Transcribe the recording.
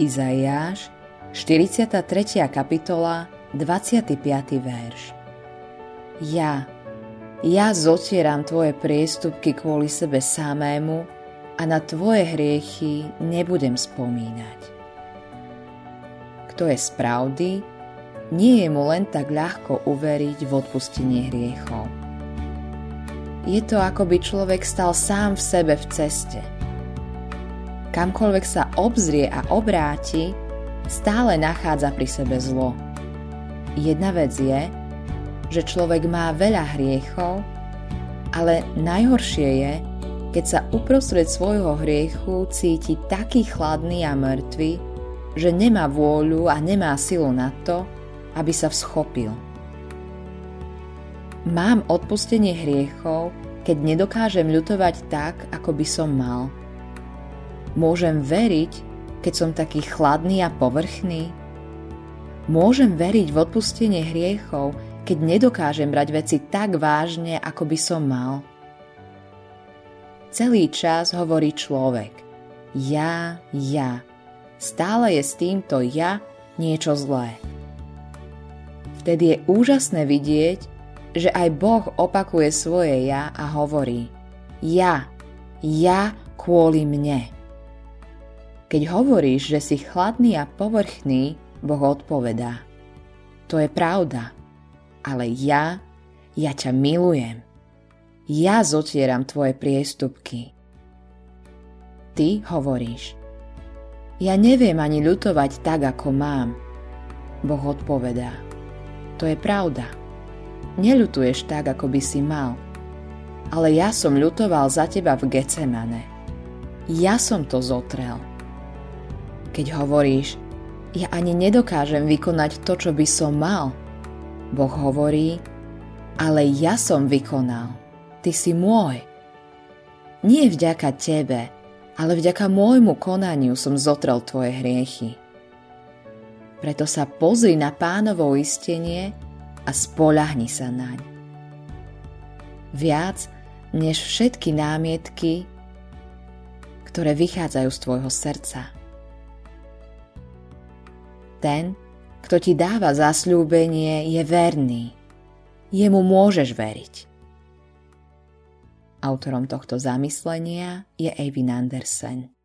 Izaiáš, 43. kapitola, 25. verš. Ja, ja zotieram tvoje priestupky kvôli sebe samému a na tvoje hriechy nebudem spomínať. Kto je z pravdy, nie je mu len tak ľahko uveriť v odpustenie hriechov. Je to ako by človek stal sám v sebe v ceste. Kamkoľvek sa obzrie a obráti, stále nachádza pri sebe zlo. Jedna vec je, že človek má veľa hriechov, ale najhoršie je, keď sa uprostred svojho hriechu cíti taký chladný a mŕtvy, že nemá vôľu a nemá silu na to, aby sa vschopil. Mám odpustenie hriechov, keď nedokážem ľutovať tak, ako by som mal. Môžem veriť, keď som taký chladný a povrchný? Môžem veriť v odpustenie hriechov, keď nedokážem brať veci tak vážne, ako by som mal. Celý čas hovorí človek. Ja, ja. Stále je s týmto ja niečo zlé. Vtedy je úžasné vidieť, že aj Boh opakuje svoje ja a hovorí Ja, ja kvôli mne. Keď hovoríš, že si chladný a povrchný, Boh odpovedá. To je pravda ale ja, ja ťa milujem. Ja zotieram tvoje priestupky. Ty hovoríš, ja neviem ani ľutovať tak, ako mám. Boh odpovedá, to je pravda. Neľutuješ tak, ako by si mal. Ale ja som ľutoval za teba v Gecemane. Ja som to zotrel. Keď hovoríš, ja ani nedokážem vykonať to, čo by som mal, Boh hovorí, ale ja som vykonal, ty si môj. Nie vďaka tebe, ale vďaka môjmu konaniu som zotrel tvoje hriechy. Preto sa pozri na pánovo istenie a spolahni sa naň. Viac než všetky námietky, ktoré vychádzajú z tvojho srdca. Ten, kto ti dáva zasľúbenie, je verný. Jemu môžeš veriť. Autorom tohto zamyslenia je Eivin Andersen.